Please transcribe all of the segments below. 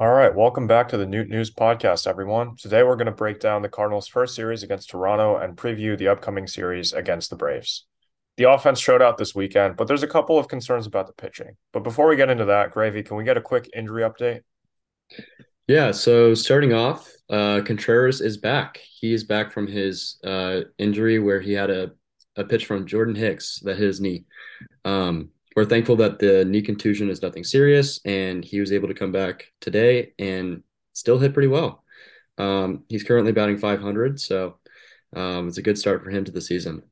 All right, welcome back to the Noot News Podcast, everyone. Today we're going to break down the Cardinals' first series against Toronto and preview the upcoming series against the Braves. The offense showed out this weekend, but there's a couple of concerns about the pitching. But before we get into that, Gravy, can we get a quick injury update? Yeah, so starting off, uh, Contreras is back. He is back from his uh, injury where he had a, a pitch from Jordan Hicks that hit his knee. Um, we're thankful that the knee contusion is nothing serious, and he was able to come back today and still hit pretty well. Um, he's currently batting 500, so um, it's a good start for him to the season.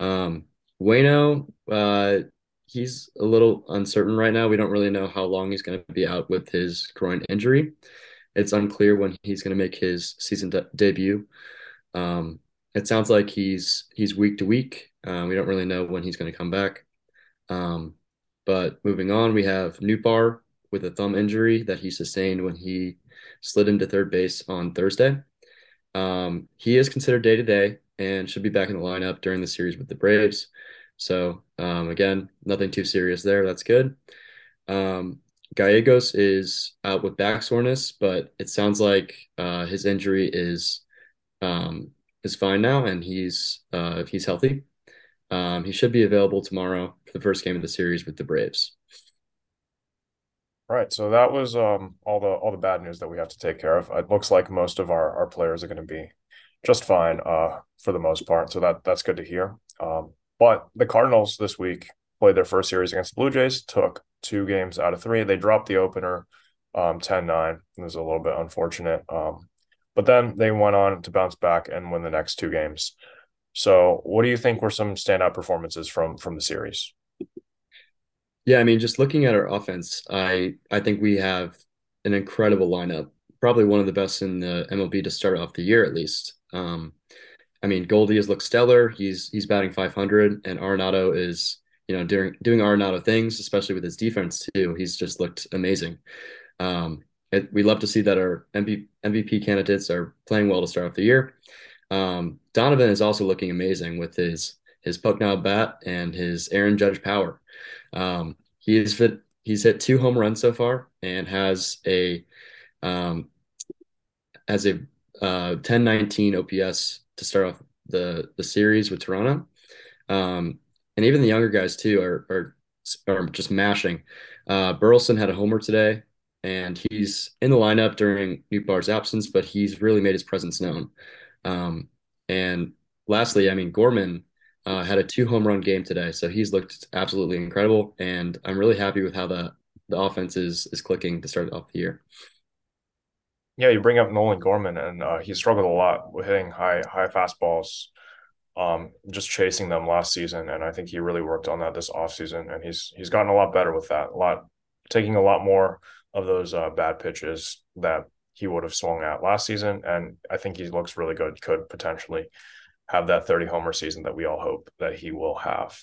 Um, Waino, uh, he's a little uncertain right now. We don't really know how long he's going to be out with his groin injury. It's unclear when he's going to make his season de- debut. Um, it sounds like he's he's week to week. Uh, we don't really know when he's going to come back. Um, but moving on, we have Nootbaar with a thumb injury that he sustained when he slid into third base on Thursday. Um, he is considered day to day and should be back in the lineup during the series with the Braves. So um, again, nothing too serious there. That's good. Um, Gallegos is out with back soreness, but it sounds like uh, his injury is um, is fine now, and he's uh, he's healthy. Um, he should be available tomorrow for the first game of the series with the Braves. All right, so that was um, all the all the bad news that we have to take care of. It looks like most of our, our players are going to be just fine uh, for the most part, so that that's good to hear. Um, but the Cardinals this week played their first series against the Blue Jays, took two games out of three. They dropped the opener um, 10-9. It was a little bit unfortunate. Um, but then they went on to bounce back and win the next two games. So, what do you think were some standout performances from from the series? Yeah, I mean, just looking at our offense, I I think we have an incredible lineup, probably one of the best in the MLB to start off the year at least. Um, I mean, Goldy has looked stellar. He's he's batting 500, and Arenado is you know doing doing Arenado things, especially with his defense too. He's just looked amazing. Um, it, we love to see that our MVP candidates are playing well to start off the year. Um, Donovan is also looking amazing with his his puck now bat and his Aaron Judge power. Um, he's fit, he's hit two home runs so far and has a um, has a uh, 1019 OPS to start off the the series with Toronto. Um, and even the younger guys too are are, are just mashing. Uh, Burleson had a homer today, and he's in the lineup during Nootbaar's absence, but he's really made his presence known. Um, and lastly, I mean, Gorman uh, had a two home run game today, so he's looked absolutely incredible, and I'm really happy with how the the offense is is clicking to start off the year. Yeah, you bring up Nolan Gorman, and uh, he struggled a lot with hitting high high fastballs, um, just chasing them last season, and I think he really worked on that this offseason, and he's he's gotten a lot better with that. A lot taking a lot more of those uh, bad pitches that he would have swung at last season. And I think he looks really good, could potentially have that 30 homer season that we all hope that he will have.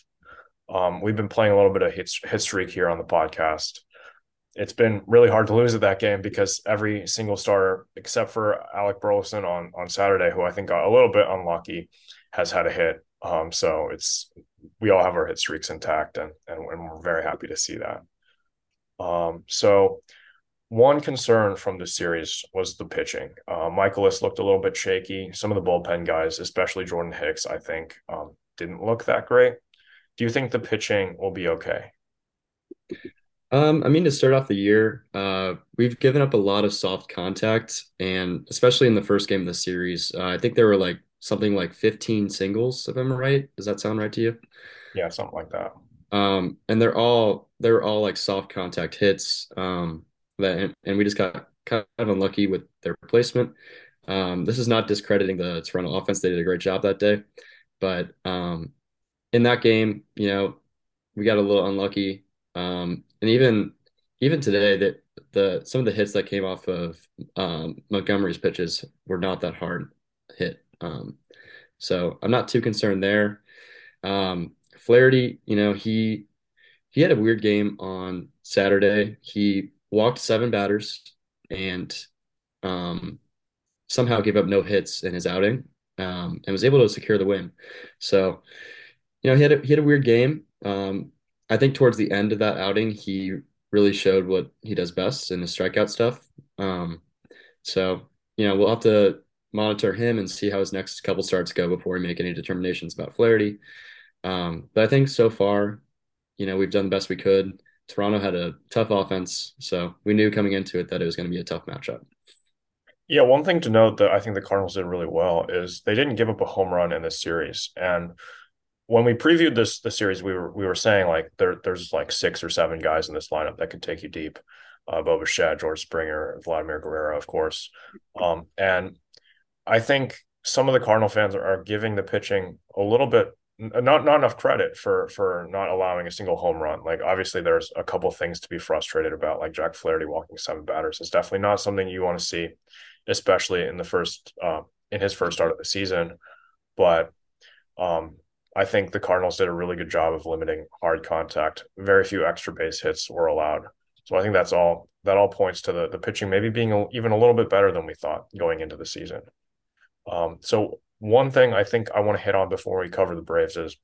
Um, we've been playing a little bit of hit, streak here on the podcast. It's been really hard to lose at that game because every single starter, except for Alec Burleson on on Saturday, who I think got a little bit unlucky, has had a hit. Um, so it's we all have our hit streaks intact, and and, and we're very happy to see that. Um, so one concern from the series was the pitching. Uh, Mikolas looked a little bit shaky. Some of the bullpen guys, especially Jordan Hicks, I think, um, didn't look that great. Do you think the pitching will be okay? Um, I mean, to start off the year, uh, we've given up a lot of soft contact, and especially in the first game of the series, uh, I think there were like something like 15 singles, if I'm right. Does that sound right to you? Yeah, something like that. Um, and they're all they're all like soft contact hits. Um, that and we just got kind of unlucky with their placement. Um, this is not discrediting the Toronto offense; they did a great job that day, but um, in that game, you know, we got a little unlucky, um, and even even today, that the some of the hits that came off of um, Montgomery's pitches were not that hard hit. Um, so I'm not too concerned there. Um, Flaherty, you know, he he had a weird game on Saturday. He walked seven batters and um, somehow gave up no hits in his outing um, and was able to secure the win. So, you know, he had a, he had a weird game. Um, I think towards the end of that outing, he really showed what he does best in his strikeout stuff. Um, so, you know, we'll have to monitor him and see how his next couple starts go before we make any determinations about Flaherty. Um, but I think so far, you know, we've done the best we could. Toronto had a tough offense, so we knew coming into it that it was going to be a tough matchup. Yeah, one thing to note that I think the Cardinals did really well is they didn't give up a home run in this series. And when we previewed this the series, we were we were saying like there there's like six or seven guys in this lineup that could take you deep. Uh, Bo Bichette, George Springer, Vladimir Guerrero, of course. Um, and I think some of the Cardinal fans are giving the pitching a little bit not not enough credit for for not allowing a single home run. Like obviously there's a couple things to be frustrated about, like Jack Flaherty walking seven batters. It's definitely not something you want to see, especially in the first uh, in his first start of the season. But um, I think the Cardinals did a really good job of limiting hard contact. Very few extra base hits were allowed. So I think that's all that all points to the the pitching maybe being a, even a little bit better than we thought going into the season. Um, so one thing I think I want to hit on before we cover the Braves is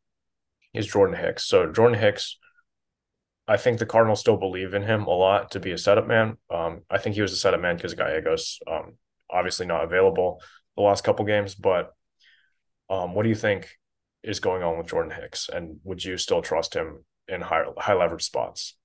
is Jordan Hicks. So Jordan Hicks, I think the Cardinals still believe in him a lot to be a setup man. Um, I think he was a setup man because Gallegos um, obviously not available the last couple games. But um, what do you think is going on with Jordan Hicks, and would you still trust him in high high leverage spots?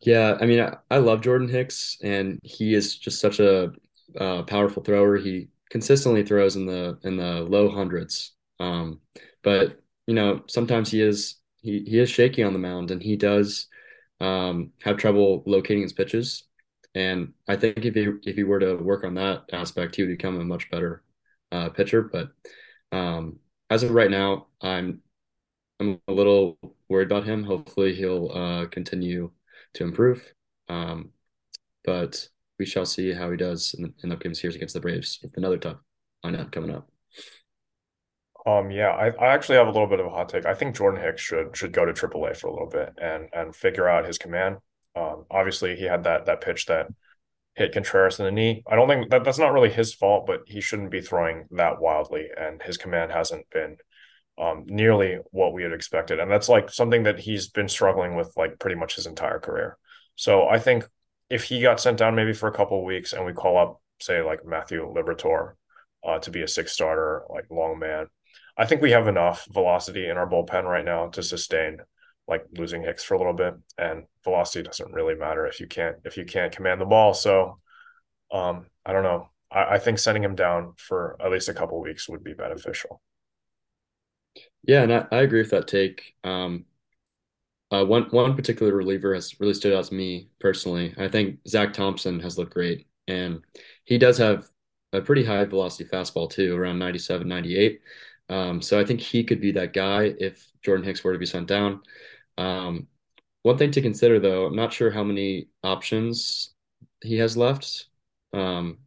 Yeah, I mean, I, I love Jordan Hicks, and he is just such a uh, powerful thrower. He consistently throws in the in the low hundreds. Um, but you know, sometimes he is he he is shaky on the mound, and he does um, have trouble locating his pitches. And I think if he if he were to work on that aspect, he would become a much better uh, pitcher. But um, as of right now, I'm I'm a little worried about him. Hopefully, he'll uh, continue to improve. Um, but we shall see how he does in the, in the upcoming series against the Braves. Another tough lineup coming up. Um, yeah, I, I actually have a little bit of a hot take. I think Jordan Hicks should should go to AAA for a little bit and and figure out his command. Um, obviously he had that that pitch that hit Contreras in the knee. I don't think that that's not really his fault, but he shouldn't be throwing that wildly, and his command hasn't been um, nearly what we had expected, and that's like something that he's been struggling with like pretty much his entire career. So I think if he got sent down maybe for a couple weeks and we call up, say, like Matthew Liberatore uh, to be a six starter, like long man, I think we have enough velocity in our bullpen right now to sustain like losing Hicks for a little bit. And velocity doesn't really matter if you can't if you can't command the ball. So um, I don't know. I, I think sending him down for at least a couple weeks would be beneficial. Yeah, and I, I agree with that take. Um, uh, one one particular reliever has really stood out to me personally. I think Zach Thompson has looked great, and he does have a pretty high velocity fastball too, around 97, 98. Um, so I think he could be that guy if Jordan Hicks were to be sent down. Um, one thing to consider, though, I'm not sure how many options he has left. Um,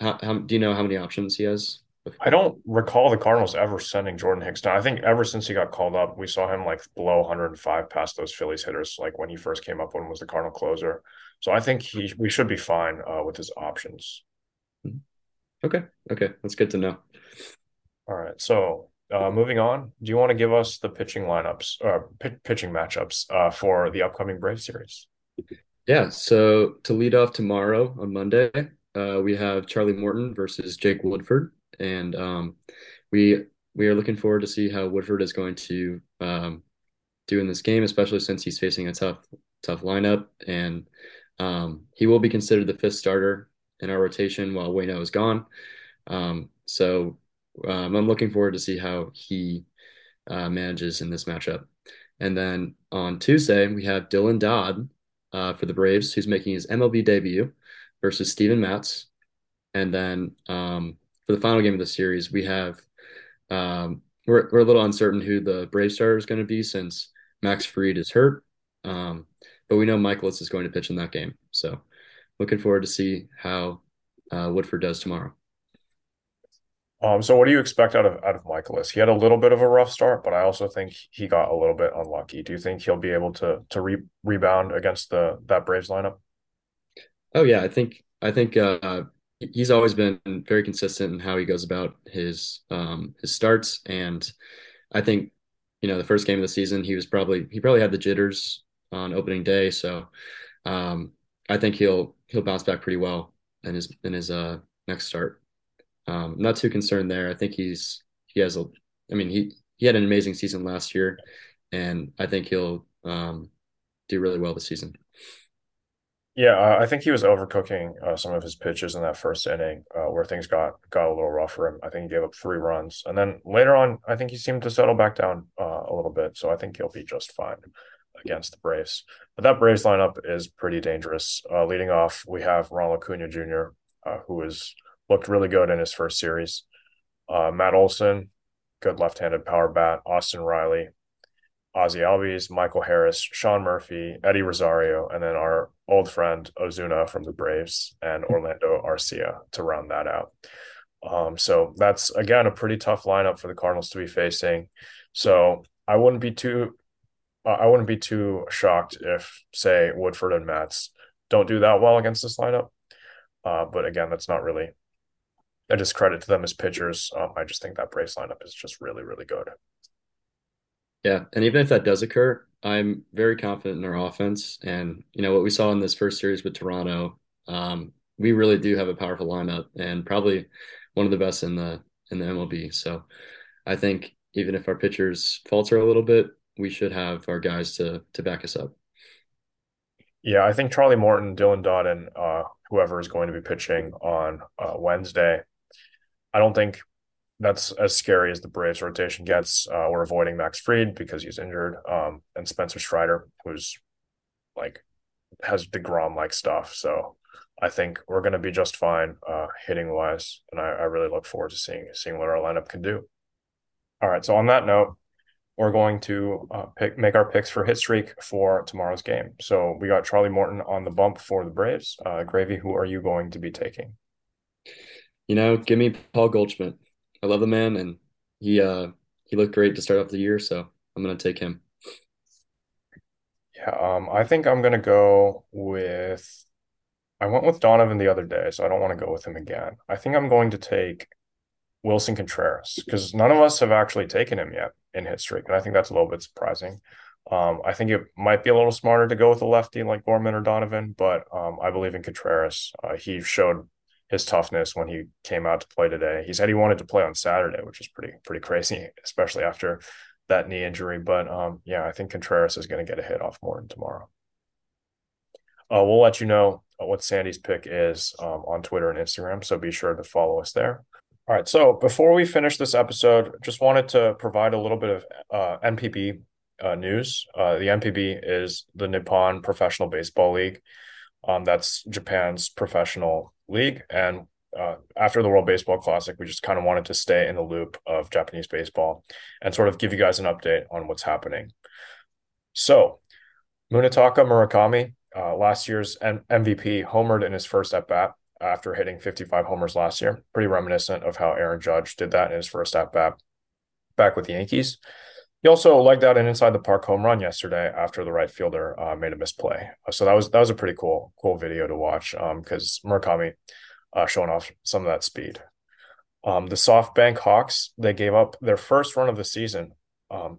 how, how do you know how many options he has? I don't recall the Cardinals ever sending Jordan Hicks down. I think ever since he got called up, we saw him like below 105 past those Phillies hitters, like when he first came up when was the Cardinal closer. So I think he we should be fine uh, with his options. Okay, okay, that's good to know. All right, so uh, moving on, do you want to give us the pitching lineups or uh, p- pitching matchups uh, for the upcoming Brave series? Yeah, so to lead off tomorrow on Monday, uh, we have Charlie Morton versus Jake Woodford and um, we we are looking forward to see how Woodford is going to um, do in this game, especially since he's facing a tough tough lineup, and um, he will be considered the fifth starter in our rotation while Waino is gone. Um, so um, I'm looking forward to see how he uh, manages in this matchup. And then on Tuesday we have Dylan Dodd uh, for the Braves, who's making his MLB debut versus Steven Matz. And then um, for the final game of the series, we have um, we're we're a little uncertain who the Brave starter is going to be since Max Fried is hurt, um, but we know Mikolas is going to pitch in that game. So looking forward to see how uh, Woodford does tomorrow. Um, so what do you expect out of out of Mikolas? He had a little bit of a rough start, but I also think he got a little bit unlucky. Do you think he'll be able to to re- rebound against the that Braves lineup? Oh yeah, I think I think uh, he's always been very consistent in how he goes about his um, his starts, and I think you know the first game of the season he was probably he probably had the jitters on opening day, so um, I think he'll he'll bounce back pretty well in his in his uh next start. Um, not too concerned there. I think he's he has a. I mean he he had an amazing season last year, and I think he'll um, do really well this season. Yeah, I think he was overcooking uh, some of his pitches in that first inning, uh, where things got got a little rough for him. I think he gave up three runs, and then later on, I think he seemed to settle back down uh, a little bit. So I think he'll be just fine against the Braves. But that Braves lineup is pretty dangerous. Uh, leading off, we have Ronald Acuna Jr., uh, who has looked really good in his first series. Uh, Matt Olson, good left-handed power bat. Austin Riley, Ozzie Albies, Michael Harris, Sean Murphy, Eddie Rosario, and then our old friend Ozuna from the Braves and Orlando Arcia to round that out. Um, so that's again a pretty tough lineup for the Cardinals to be facing. So I wouldn't be too uh, I wouldn't be too shocked if say Woodford and Matz don't do that well against this lineup. Uh, but again, that's not really a discredit to them as pitchers. Um, I just think that Braves lineup is just really, really good. Yeah, and even if that does occur, I'm very confident in our offense. And you know what we saw in this first series with Toronto, um, we really do have a powerful lineup and probably one of the best in the in the MLB. So I think even if our pitchers falter a little bit, we should have our guys to to back us up. Yeah, I think Charlie Morton, Dylan Dodd, and uh, whoever is going to be pitching on uh, Wednesday. I don't think that's as scary as the Braves rotation gets. Uh, we're avoiding Max Fried because he's injured, um, and Spencer Strider, who's like has Degrom like stuff. So I think we're going to be just fine uh, hitting wise, and I, I, really look forward to seeing seeing what our lineup can do. All right, so on that note, we're going to uh, pick make our picks for hit streak for tomorrow's game. So we got Charlie Morton on the bump for the Braves. Uh, Gravy, who are you going to be taking? You know, give me Paul Goldschmidt. I love the man, and he uh he looked great to start off the year, so I'm gonna take him. Yeah, um, I think I'm gonna go with. I went with Donovan the other day, so I don't want to go with him again. I think I'm going to take Willson Contreras because none of us have actually taken him yet in history, and I think that's a little bit surprising. Um, I think it might be a little smarter to go with a lefty like Gorman or Donovan, but um, I believe in Contreras. Uh, he showed his toughness when he came out to play today. He said he wanted to play on Saturday, which is pretty pretty crazy, especially after that knee injury. But um, yeah, I think Contreras is going to get a hit off Morton tomorrow. Uh, we'll let you know what Sandy's pick is um, on Twitter and Instagram, so be sure to follow us there. All right, so before we finish this episode, just wanted to provide a little bit of uh, NPB uh, news. Uh, the NPB is the Nippon Professional Baseball League. Um, that's Japan's professional league. And uh, after the World Baseball Classic, we just kind of wanted to stay in the loop of Japanese baseball and sort of give you guys an update on what's happening. So, Munetaka Murakami, uh, last year's M- MVP, homered in his first at bat after hitting 55 homers last year. Pretty reminiscent of how Aaron Judge did that in his first at bat back with the Yankees. He also legged out an inside the park home run yesterday after the right fielder uh, made a misplay. So that was that was a pretty cool cool video to watch because um, Murakami uh, showing off some of that speed. Um, the SoftBank Hawks they gave up their first run of the season um,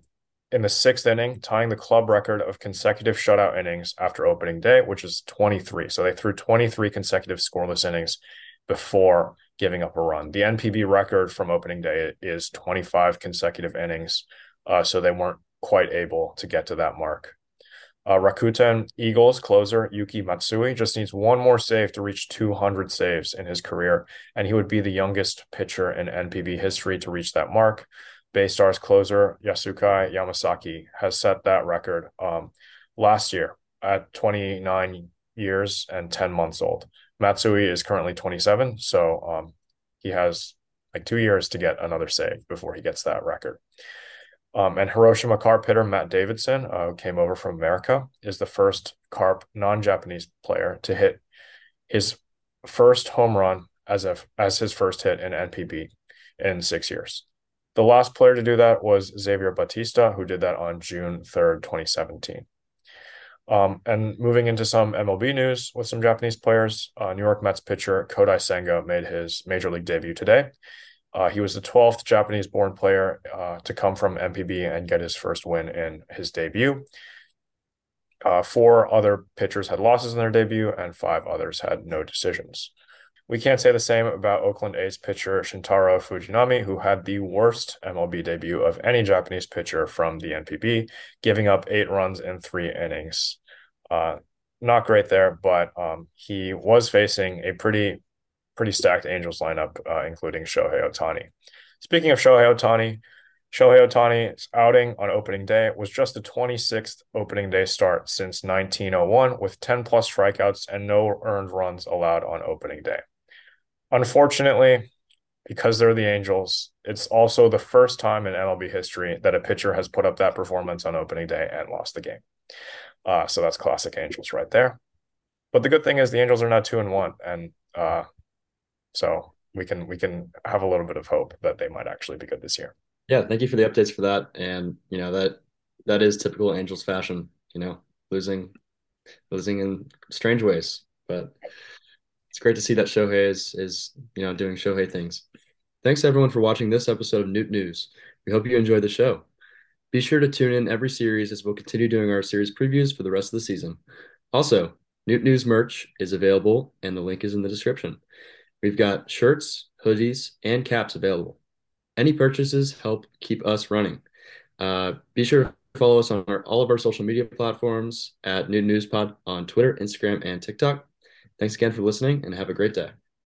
in the sixth inning, tying the club record of consecutive shutout innings after opening day, which is 23. So they threw 23 consecutive scoreless innings before giving up a run. The NPB record from opening day is 25 consecutive innings uh, so they weren't quite able to get to that mark. Uh, Rakuten Eagles closer Yuki Matsui just needs one more save to reach 200 saves in his career, and he would be the youngest pitcher in NPB history to reach that mark. Baystars closer Yasuaki Yamasaki has set that record um, last year at 29 years and 10 months old. Matsui is currently 27, so um, he has like two years to get another save before he gets that record. Um, and Hiroshima carp hitter Matt Davidson, uh, who came over from America, is the first carp non-Japanese player to hit his first home run as a as his first hit in NPB in six years. The last player to do that was Xavier Batista, who did that on June 3rd, 2017. Um, and moving into some MLB news with some Japanese players, uh, New York Mets pitcher Kodai Senga made his major league debut today. Uh, he was the 12th Japanese born player uh, to come from NPB and get his first win in his debut. Uh, four other pitchers had losses in their debut, and five others had no decisions. We can't say the same about Oakland A's pitcher Shintaro Fujinami, who had the worst MLB debut of any Japanese pitcher from the NPB, giving up eight runs in three innings. Uh, not great there, but um, he was facing a pretty pretty stacked Angels lineup, uh, including Shohei Ohtani. Speaking of Shohei Ohtani, Shohei Ohtani's outing on opening day was just the 26th opening day start since 1901, with 10 plus strikeouts and no earned runs allowed on opening day. Unfortunately, because they're the Angels, it's also the first time in MLB history that a pitcher has put up that performance on opening day and lost the game. Uh, so that's classic Angels right there. But the good thing is the Angels are now two and one, and uh, so we can we can have a little bit of hope that they might actually be good this year. Yeah, thank you for the updates for that. And you know that that is typical Angels fashion. You know, losing losing in strange ways, but it's great to see that Shohei is is you know doing Shohei things. Thanks everyone for watching this episode of Noot News. We hope you enjoyed the show. Be sure to tune in every series as we'll continue doing our series previews for the rest of the season. Also, Noot News merch is available and the link is in the description. We've got shirts, hoodies, and caps available. Any purchases help keep us running. Uh, be sure to follow us on our, all of our social media platforms at Noot News Pod on Twitter, Instagram, and TikTok. Thanks again for listening and have a great day.